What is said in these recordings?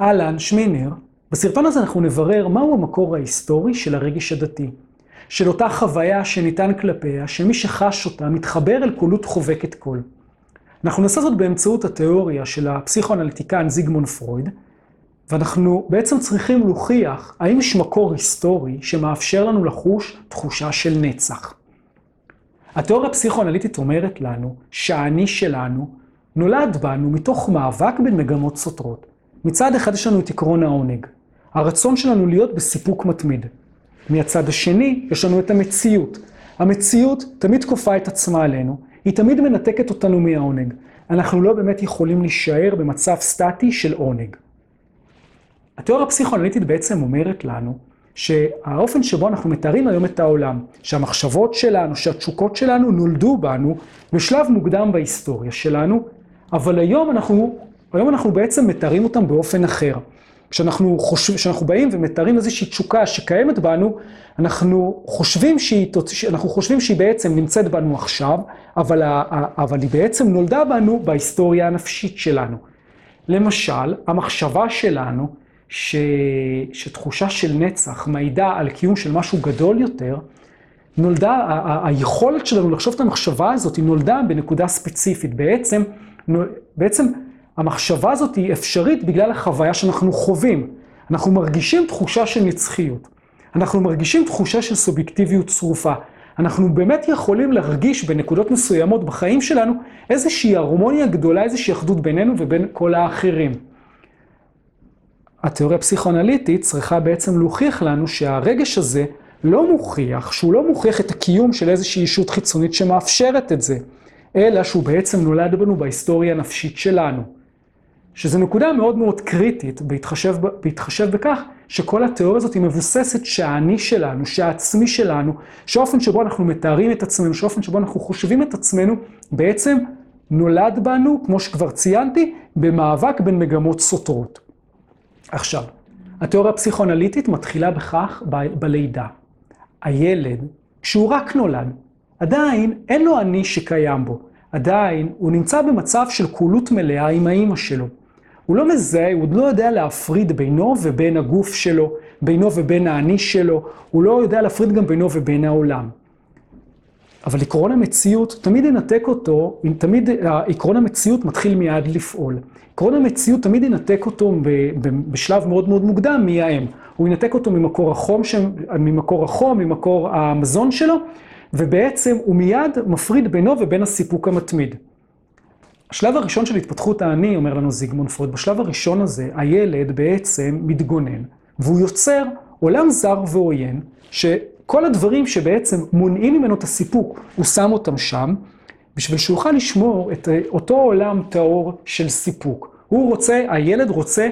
אהלן, שמי ניר. בסרטון הזה אנחנו נברר מהו המקור ההיסטורי של הרגש הדתי. של אותה חוויה שניתן כלפיה, שמי שחש אותה מתחבר אל קולות חובקת קול. אנחנו נעשה זאת באמצעות התיאוריה של הפסיכואנליטיקן זיגמונד פרויד, ואנחנו בעצם צריכים להוכיח האם יש מקור היסטורי שמאפשר לנו לחוש תחושה של נצח. התיאוריה הפסיכואנליטית אומרת לנו שהאני שלנו נולד בנו מתוך מאבק בין מגמות סותרות. מצד אחד יש לנו את עקרון העונג, הרצון שלנו להיות בסיפוק מתמיד. מהצד השני יש לנו את המציאות. המציאות תמיד כופה את עצמה עלינו, היא תמיד מנתקת אותנו מהעונג. אנחנו לא באמת יכולים להישאר במצב סטטי של עונג. התיאוריה הפסיכואנליטית בעצם אומרת לנו שהאופן שבו אנחנו מתארים היום את העולם, שהמחשבות שלנו, שהתשוקות שלנו נולדו בנו בשלב מוקדם בהיסטוריה שלנו, אבל היום אנחנו, היום אנחנו בעצם מתארים אותם באופן אחר. כשאנחנו, חושב, כשאנחנו באים ומתארים איזושהי תשוקה שקיימת בנו, אנחנו חושבים שהיא, אנחנו חושבים שהיא בעצם נמצאת בנו עכשיו, אבל, אבל היא בעצם נולדה בנו בהיסטוריה הנפשית שלנו. למשל, המחשבה שלנו, ש, שתחושה של נצח מעידה על קיום של משהו גדול יותר, נולדה, ה, היכולת שלנו לחשוב את המחשבה הזאת, היא נולדה בנקודה ספציפית. בעצם, בעצם המחשבה הזאת היא אפשרית בגלל החוויה שאנחנו חווים. אנחנו מרגישים תחושה של נצחיות. אנחנו מרגישים תחושה של סובייקטיביות צרופה. אנחנו באמת יכולים להרגיש בנקודות מסוימות בחיים שלנו איזושהי הרמוניה גדולה, איזושהי אחדות בינינו ובין כל האחרים. התיאוריה הפסיכואנליטית צריכה בעצם להוכיח לנו שהרגש הזה לא מוכיח, שהוא לא מוכיח את הקיום של איזושהי ישות חיצונית שמאפשרת את זה, אלא שהוא בעצם נולד בנו בהיסטוריה הנפשית שלנו. שזו נקודה מאוד מאוד קריטית בהתחשב, בהתחשב בכך שכל התיאוריה הזאת היא מבוססת שהאני שלנו, שהעצמי שלנו, שהאופן שבו אנחנו מתארים את עצמנו, שהאופן שבו אנחנו חושבים את עצמנו, בעצם נולד בנו, כמו שכבר ציינתי, במאבק בין מגמות סותרות. עכשיו, התיאוריה הפסיכואנליטית מתחילה בכך ב- בלידה. הילד, כשהוא רק נולד, עדיין אין לו אני שקיים בו. עדיין הוא נמצא במצב של קולות מלאה עם האימא שלו. הוא לא מזהה, הוא עוד לא יודע להפריד בינו ובין הגוף שלו, בינו ובין האני שלו, הוא לא יודע להפריד גם בינו ובין העולם. אבל עקרון המציאות, תמיד ינתק אותו, תמיד עקרון המציאות מתחיל מיד לפעול. עקרון המציאות תמיד ינתק אותו בשלב מאוד מאוד מוקדם מהאם. הוא ינתק אותו ממקור החום, ממקור החום, ממקור המזון שלו, ובעצם הוא מיד מפריד בינו ובין הסיפוק המתמיד. השלב הראשון של התפתחות האני, אומר לנו זיגמונד פרויד, בשלב הראשון הזה, הילד בעצם מתגונן, והוא יוצר עולם זר ועוין, שכל הדברים שבעצם מונעים ממנו את הסיפוק, הוא שם אותם שם, בשביל שהוא יוכל לשמור את אותו עולם טהור של סיפוק. הוא רוצה, הילד רוצה,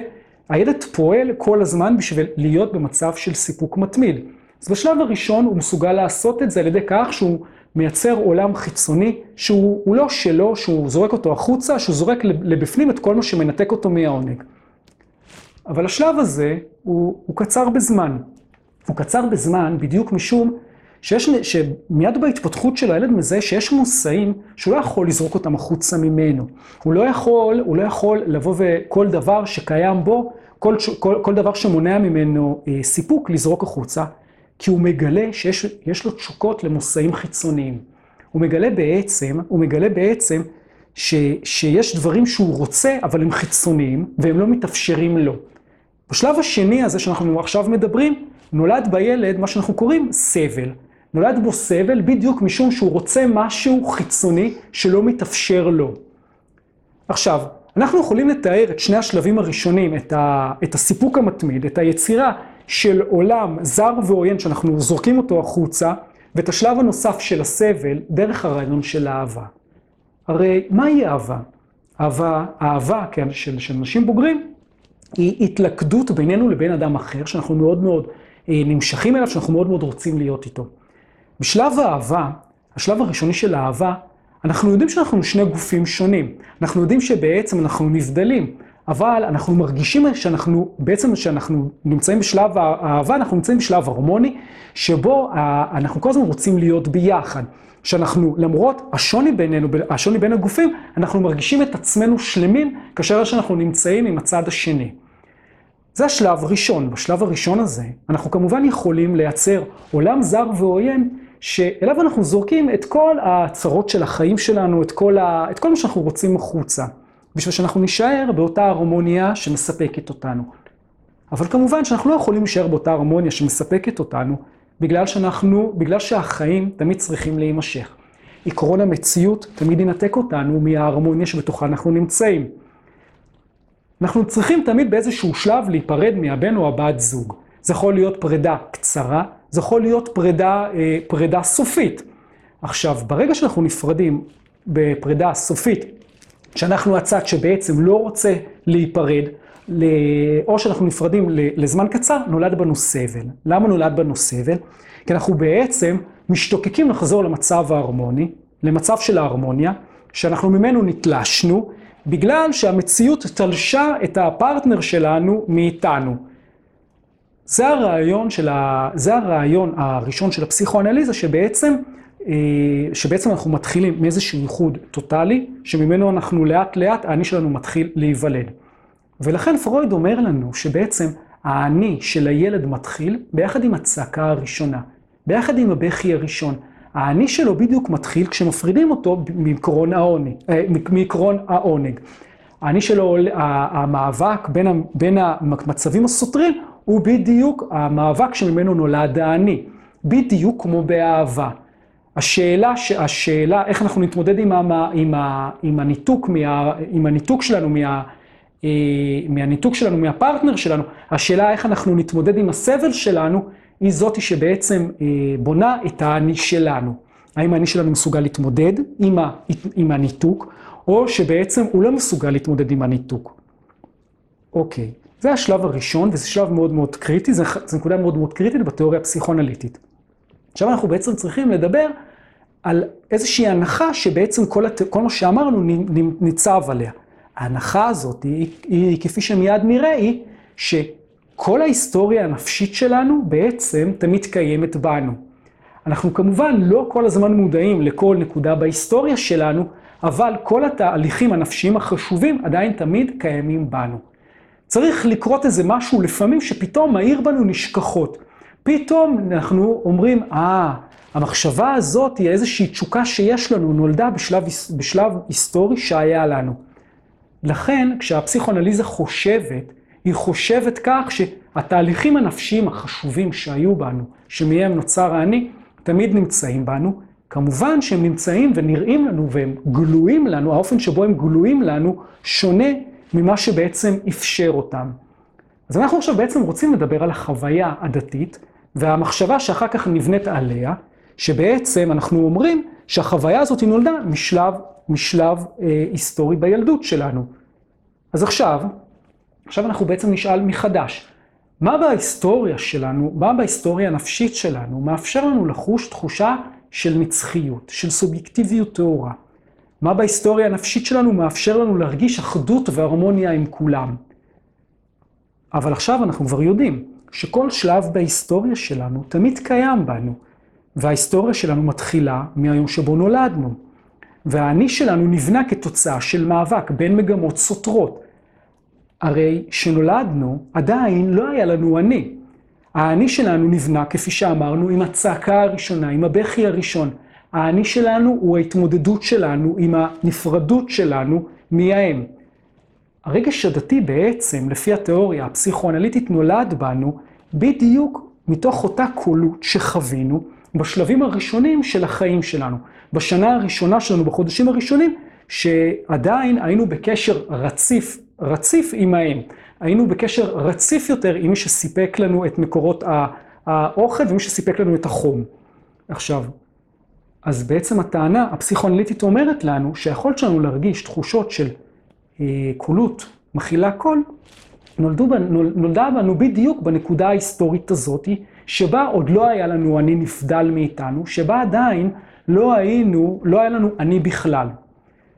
הילד פועל כל הזמן בשביל להיות במצב של סיפוק מתמיד. אז בשלב הראשון הוא מסוגל לעשות את זה על ידי כך שהוא מייצר עולם חיצוני שהוא לא שלו, שהוא זורק אותו החוצה, שהוא זורק לבפנים את כל מה שמנתק אותו מהעונג. אבל השלב הזה הוא, הוא קצר בזמן. הוא קצר בזמן בדיוק משום שיש, שמיד בהתפתחות של הילד מזהה שיש מושאים שהוא לא יכול לזרוק אותם החוצה ממנו. הוא לא יכול, הוא לא יכול לבוא וכל דבר שקיים בו, כל, כל, כל דבר שמונע ממנו אה, סיפוק, לזרוק החוצה. כי הוא מגלה שיש לו תשוקות למושאים חיצוניים. הוא מגלה בעצם, הוא מגלה בעצם ש, שיש דברים שהוא רוצה, אבל הם חיצוניים, והם לא מתאפשרים לו. בשלב השני הזה שאנחנו עכשיו מדברים, נולד בילד מה שאנחנו קוראים סבל. נולד בו סבל בדיוק משום שהוא רוצה משהו חיצוני שלא מתאפשר לו. עכשיו, אנחנו יכולים לתאר את שני השלבים הראשונים, את, ה, את הסיפוק המתמיד, את היצירה של עולם זר ועוין שאנחנו זורקים אותו החוצה, ואת השלב הנוסף של הסבל דרך הרעיון של האהבה. הרי מהי אהבה? אהבה, אהבה כן, של, של אנשים בוגרים היא התלכדות בינינו לבין אדם אחר, שאנחנו מאוד מאוד אה, נמשכים אליו, שאנחנו מאוד מאוד רוצים להיות איתו. בשלב האהבה, השלב הראשוני של האהבה, אנחנו יודעים שאנחנו שני גופים שונים. אנחנו יודעים שבעצם אנחנו נבדלים. אבל אנחנו מרגישים שאנחנו, בעצם שאנחנו נמצאים בשלב האהבה, אנחנו נמצאים בשלב הרמוני, שבו אנחנו כל הזמן רוצים להיות ביחד. שאנחנו, למרות השוני בינינו, השוני בין הגופים, אנחנו מרגישים את עצמנו שלמים כאשר שאנחנו נמצאים עם הצד השני. זה השלב הראשון. בשלב הראשון הזה, אנחנו כמובן יכולים לייצר עולם זר ועוין, שאליו אנחנו זורקים את כל הצרות של החיים שלנו, את כל, ה... את כל מה שאנחנו רוצים החוצה, בשביל שאנחנו נישאר באותה הרמוניה שמספקת אותנו. אבל כמובן שאנחנו לא יכולים להישאר באותה הרמוניה שמספקת אותנו, בגלל שאנחנו, בגלל שהחיים תמיד צריכים להימשך. עקרון המציאות תמיד ינתק אותנו מההרמוניה שבתוכה אנחנו נמצאים. אנחנו צריכים תמיד באיזשהו שלב להיפרד מהבן או הבת זוג. זה יכול להיות פרידה קצרה, זה יכול להיות פרידה, אה, פרידה סופית. עכשיו, ברגע שאנחנו נפרדים בפרידה סופית, שאנחנו הצד שבעצם לא רוצה להיפרד, או שאנחנו נפרדים לזמן קצר, נולד בנו סבל. למה נולד בנו סבל? כי אנחנו בעצם משתוקקים לחזור למצב ההרמוני, למצב של ההרמוניה, שאנחנו ממנו נתלשנו, בגלל שהמציאות תלשה את הפרטנר שלנו מאיתנו. זה הרעיון, של ה... זה הרעיון הראשון של הפסיכואנליזה, שבעצם, שבעצם אנחנו מתחילים מאיזשהו ייחוד טוטאלי, שממנו אנחנו לאט לאט, האני שלנו מתחיל להיוולד. ולכן פרויד אומר לנו שבעצם האני של הילד מתחיל ביחד עם הצעקה הראשונה, ביחד עם הבכי הראשון. האני שלו בדיוק מתחיל כשמפרידים אותו מעקרון העונג. אה, מעקרון העונג. האני שלו, המאבק בין, בין המצבים הסותרים הוא בדיוק המאבק שממנו נולד האני. בדיוק כמו באהבה. השאלה, השאלה איך אנחנו נתמודד עם, המה, עם, ה, עם, הניתוק, מה, עם הניתוק שלנו מה... אה, מהניתוק שלנו, מהפרטנר שלנו, השאלה איך אנחנו נתמודד עם הסבל שלנו, היא זאתי שבעצם אה, בונה את האני שלנו. האם האני שלנו מסוגל להתמודד עם, ה, עם הניתוק, או שבעצם הוא לא מסוגל להתמודד עם הניתוק. אוקיי, זה השלב הראשון, וזה שלב מאוד מאוד קריטי, זו נקודה מאוד מאוד קריטית בתיאוריה הפסיכואנליטית. עכשיו אנחנו בעצם צריכים לדבר על איזושהי הנחה שבעצם כל, הת... כל מה שאמרנו ניצב עליה. ההנחה הזאת היא, היא, כפי שמיד נראה, היא שכל ההיסטוריה הנפשית שלנו בעצם תמיד קיימת בנו. אנחנו כמובן לא כל הזמן מודעים לכל נקודה בהיסטוריה שלנו, אבל כל התהליכים הנפשיים החשובים עדיין תמיד קיימים בנו. צריך לקרות איזה משהו לפעמים שפתאום מאיר בנו נשכחות. פתאום אנחנו אומרים, אה, המחשבה הזאת היא איזושהי תשוקה שיש לנו, נולדה בשלב, בשלב היסטורי שהיה לנו. לכן, כשהפסיכואנליזה חושבת, היא חושבת כך שהתהליכים הנפשיים החשובים שהיו בנו, שמהם נוצר האני, תמיד נמצאים בנו. כמובן שהם נמצאים ונראים לנו והם גלויים לנו, האופן שבו הם גלויים לנו שונה ממה שבעצם אפשר אותם. אז אנחנו עכשיו בעצם רוצים לדבר על החוויה הדתית והמחשבה שאחר כך נבנית עליה, שבעצם אנחנו אומרים שהחוויה הזאת נולדה משלב משלב אה, היסטורי בילדות שלנו. אז עכשיו, עכשיו אנחנו בעצם נשאל מחדש, מה בהיסטוריה שלנו, מה בהיסטוריה הנפשית שלנו, מאפשר לנו לחוש תחושה של נצחיות, של סובייקטיביות טהורה? מה בהיסטוריה הנפשית שלנו מאפשר לנו להרגיש אחדות והרמוניה עם כולם? אבל עכשיו אנחנו כבר יודעים שכל שלב בהיסטוריה שלנו תמיד קיים בנו, וההיסטוריה שלנו מתחילה מהיום שבו נולדנו. והאני שלנו נבנה כתוצאה של מאבק בין מגמות סותרות. הרי שנולדנו, עדיין לא היה לנו אני. האני שלנו נבנה, כפי שאמרנו, עם הצעקה הראשונה, עם הבכי הראשון. האני שלנו הוא ההתמודדות שלנו עם הנפרדות שלנו מהאם. הרגש הדתי בעצם, לפי התיאוריה הפסיכואנליטית, נולד בנו בדיוק מתוך אותה קולות שחווינו בשלבים הראשונים של החיים שלנו. בשנה הראשונה שלנו, בחודשים הראשונים, שעדיין היינו בקשר רציף, רציף עם האם. היינו בקשר רציף יותר עם מי שסיפק לנו את מקורות האוכל ומי שסיפק לנו את החום. עכשיו, אז בעצם הטענה הפסיכואנליטית אומרת לנו שהיכולת שלנו להרגיש תחושות של קולות מכילה קול, נולדה בנו בדיוק בנקודה ההיסטורית הזאת, שבה עוד לא היה לנו אני נבדל מאיתנו, שבה עדיין לא היינו, לא היה לנו אני בכלל.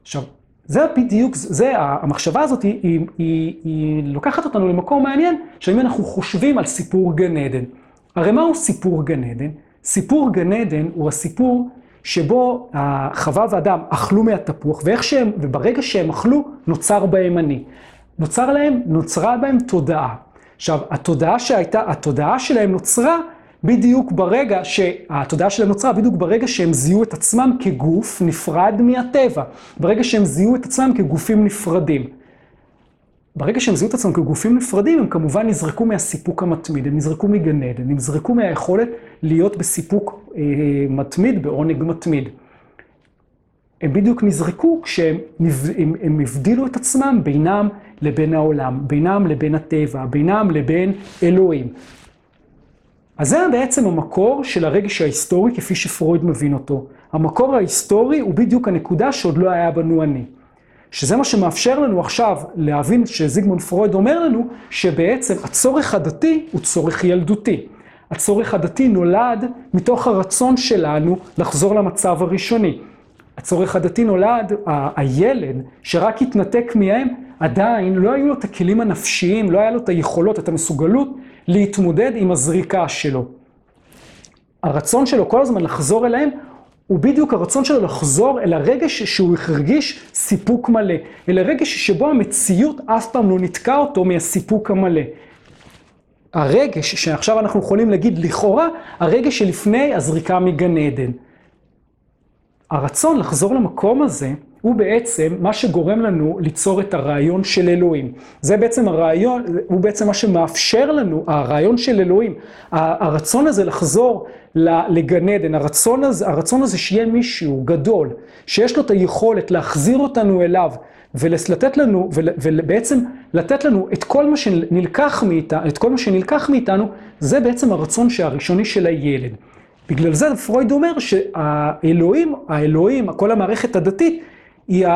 עכשיו, זה בדיוק, זה, המחשבה הזאת היא, היא, היא, היא לוקחת אותנו למקום מעניין, שאם אנחנו חושבים על סיפור גן עדן. הרי מהו סיפור גן עדן? סיפור גן עדן הוא הסיפור שבו חווה ואדם אכלו מהתפוח, ואיך שהם, וברגע שהם אכלו, נוצר בהם אני. נוצר להם, נוצרה בהם תודעה. עכשיו, התודעה שהייתה, התודעה שלהם נוצרה בדיוק ברגע, שהתודעה שלהם נוצרה בדיוק ברגע שהם זיהו את עצמם כגוף נפרד מהטבע. ברגע שהם זיהו את עצמם כגופים נפרדים. ברגע שהם זיהו את עצמם כגופים נפרדים, הם כמובן נזרקו מהסיפוק המתמיד, הם נזרקו מגן עדן, הם נזרקו מהיכולת להיות בסיפוק אה, מתמיד, בעונג מתמיד. הם בדיוק נזרקו כשהם הם, הם הבדילו את עצמם בינם לבין העולם, בינם לבין הטבע, בינם לבין אלוהים. אז זה בעצם המקור של הרגש ההיסטורי כפי שפרויד מבין אותו. המקור ההיסטורי הוא בדיוק הנקודה שעוד לא היה בנו אני. שזה מה שמאפשר לנו עכשיו להבין שזיגמונד פרויד אומר לנו שבעצם הצורך הדתי הוא צורך ילדותי. הצורך הדתי נולד מתוך הרצון שלנו לחזור למצב הראשוני. הצורך הדתי נולד, הילד שרק התנתק מהם, עדיין לא היו לו את הכלים הנפשיים, לא היה לו את היכולות, את המסוגלות להתמודד עם הזריקה שלו. הרצון שלו כל הזמן לחזור אליהם, הוא בדיוק הרצון שלו לחזור אל הרגש שהוא הרגיש סיפוק מלא, אל הרגש שבו המציאות אף פעם לא נתקע אותו מהסיפוק המלא. הרגש שעכשיו אנחנו יכולים להגיד לכאורה, הרגש שלפני הזריקה מגן עדן. הרצון לחזור למקום הזה, הוא בעצם מה שגורם לנו ליצור את הרעיון של אלוהים. זה בעצם הרעיון, הוא בעצם מה שמאפשר לנו, הרעיון של אלוהים. הרצון הזה לחזור לגן עדן, הרצון הזה, הרצון הזה שיהיה מישהו גדול, שיש לו את היכולת להחזיר אותנו אליו, ולתת לנו, ובעצם לתת לנו את כל מה שנלקח מאיתנו, את כל מה שנלקח מאיתנו, זה בעצם הרצון הראשוני של הילד. בגלל זה פרויד אומר שהאלוהים, האלוהים, כל המערכת הדתית, היא,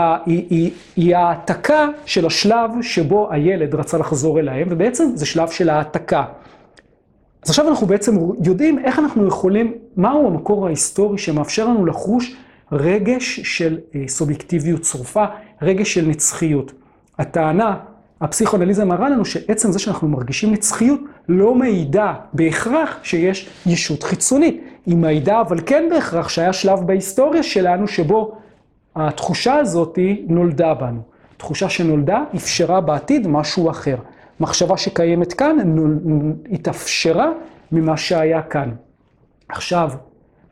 היא, העתקה של השלב שבו הילד רצה לחזור אליהם, ובעצם זה שלב של העתקה. אז עכשיו אנחנו בעצם יודעים איך אנחנו יכולים, מהו המקור ההיסטורי שמאפשר לנו לחוש רגש של אה, סובייקטיביות צרופה, רגש של נצחיות. הטענה, הפסיכואנליזה מראה לנו שעצם זה שאנחנו מרגישים נצחיות לא מעידה בהכרח שיש ישות חיצונית. היא מעידה אבל כן בהכרח שהיה שלב בהיסטוריה שלנו שבו התחושה הזאת נולדה בנו. תחושה שנולדה אפשרה בעתיד משהו אחר. מחשבה שקיימת כאן התאפשרה ממה שהיה כאן. עכשיו,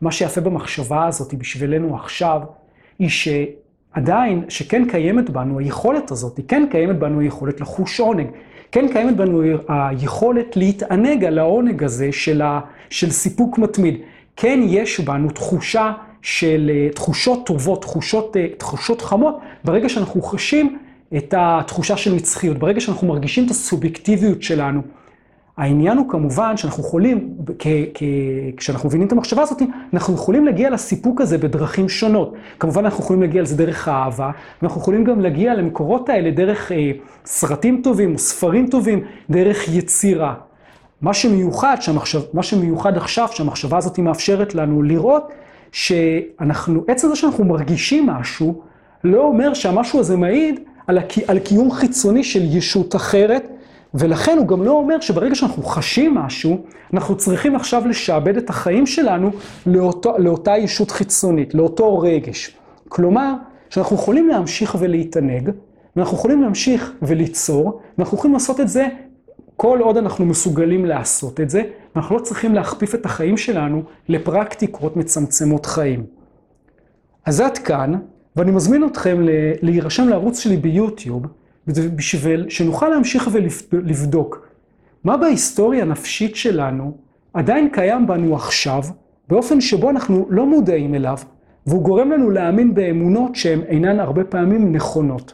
מה שיפה במחשבה הזאת בשבילנו עכשיו, היא שעדיין, שכן קיימת בנו היכולת הזאת, כן קיימת בנו היכולת לחוש עונג, כן קיימת בנו היכולת להתענג על העונג הזה של, ה, של סיפוק מתמיד. כן יש בנו תחושה של אה, תחושות טובות, תחושות, אה, תחושות חמות, ברגע שאנחנו חשים את התחושה של נצחיות, ברגע שאנחנו מרגישים את הסובייקטיביות שלנו. העניין הוא כמובן שאנחנו יכולים, כשאנחנו מבינים את המחשבה הזאת, אנחנו יכולים להגיע לסיפוק הזה בדרכים שונות. כמובן אנחנו יכולים להגיע לזה דרך האהבה, ואנחנו יכולים גם להגיע למקורות האלה דרך אה, סרטים טובים או ספרים טובים, דרך יצירה. מה שמיוחד, שהמחשב, מה שמיוחד עכשיו, שהמחשבה הזאת מאפשרת לנו לראות, שאנחנו, עצם זה שאנחנו מרגישים משהו, לא אומר שהמשהו הזה מעיד על, הקי, על קיום חיצוני של ישות אחרת, ולכן הוא גם לא אומר שברגע שאנחנו חשים משהו, אנחנו צריכים עכשיו לשעבד את החיים שלנו לאותו, לאותה ישות חיצונית, לאותו רגש. כלומר, שאנחנו יכולים להמשיך ולהתענג, ואנחנו יכולים להמשיך וליצור, ואנחנו יכולים לעשות את זה כל עוד אנחנו מסוגלים לעשות את זה, אנחנו לא צריכים להכפיף את החיים שלנו לפרקטיקות מצמצמות חיים. אז עד כאן, ואני מזמין אתכם להירשם לערוץ שלי ביוטיוב, בשביל שנוכל להמשיך ולבדוק מה בהיסטוריה הנפשית שלנו עדיין קיים בנו עכשיו, באופן שבו אנחנו לא מודעים אליו, והוא גורם לנו להאמין באמונות שהן אינן הרבה פעמים נכונות.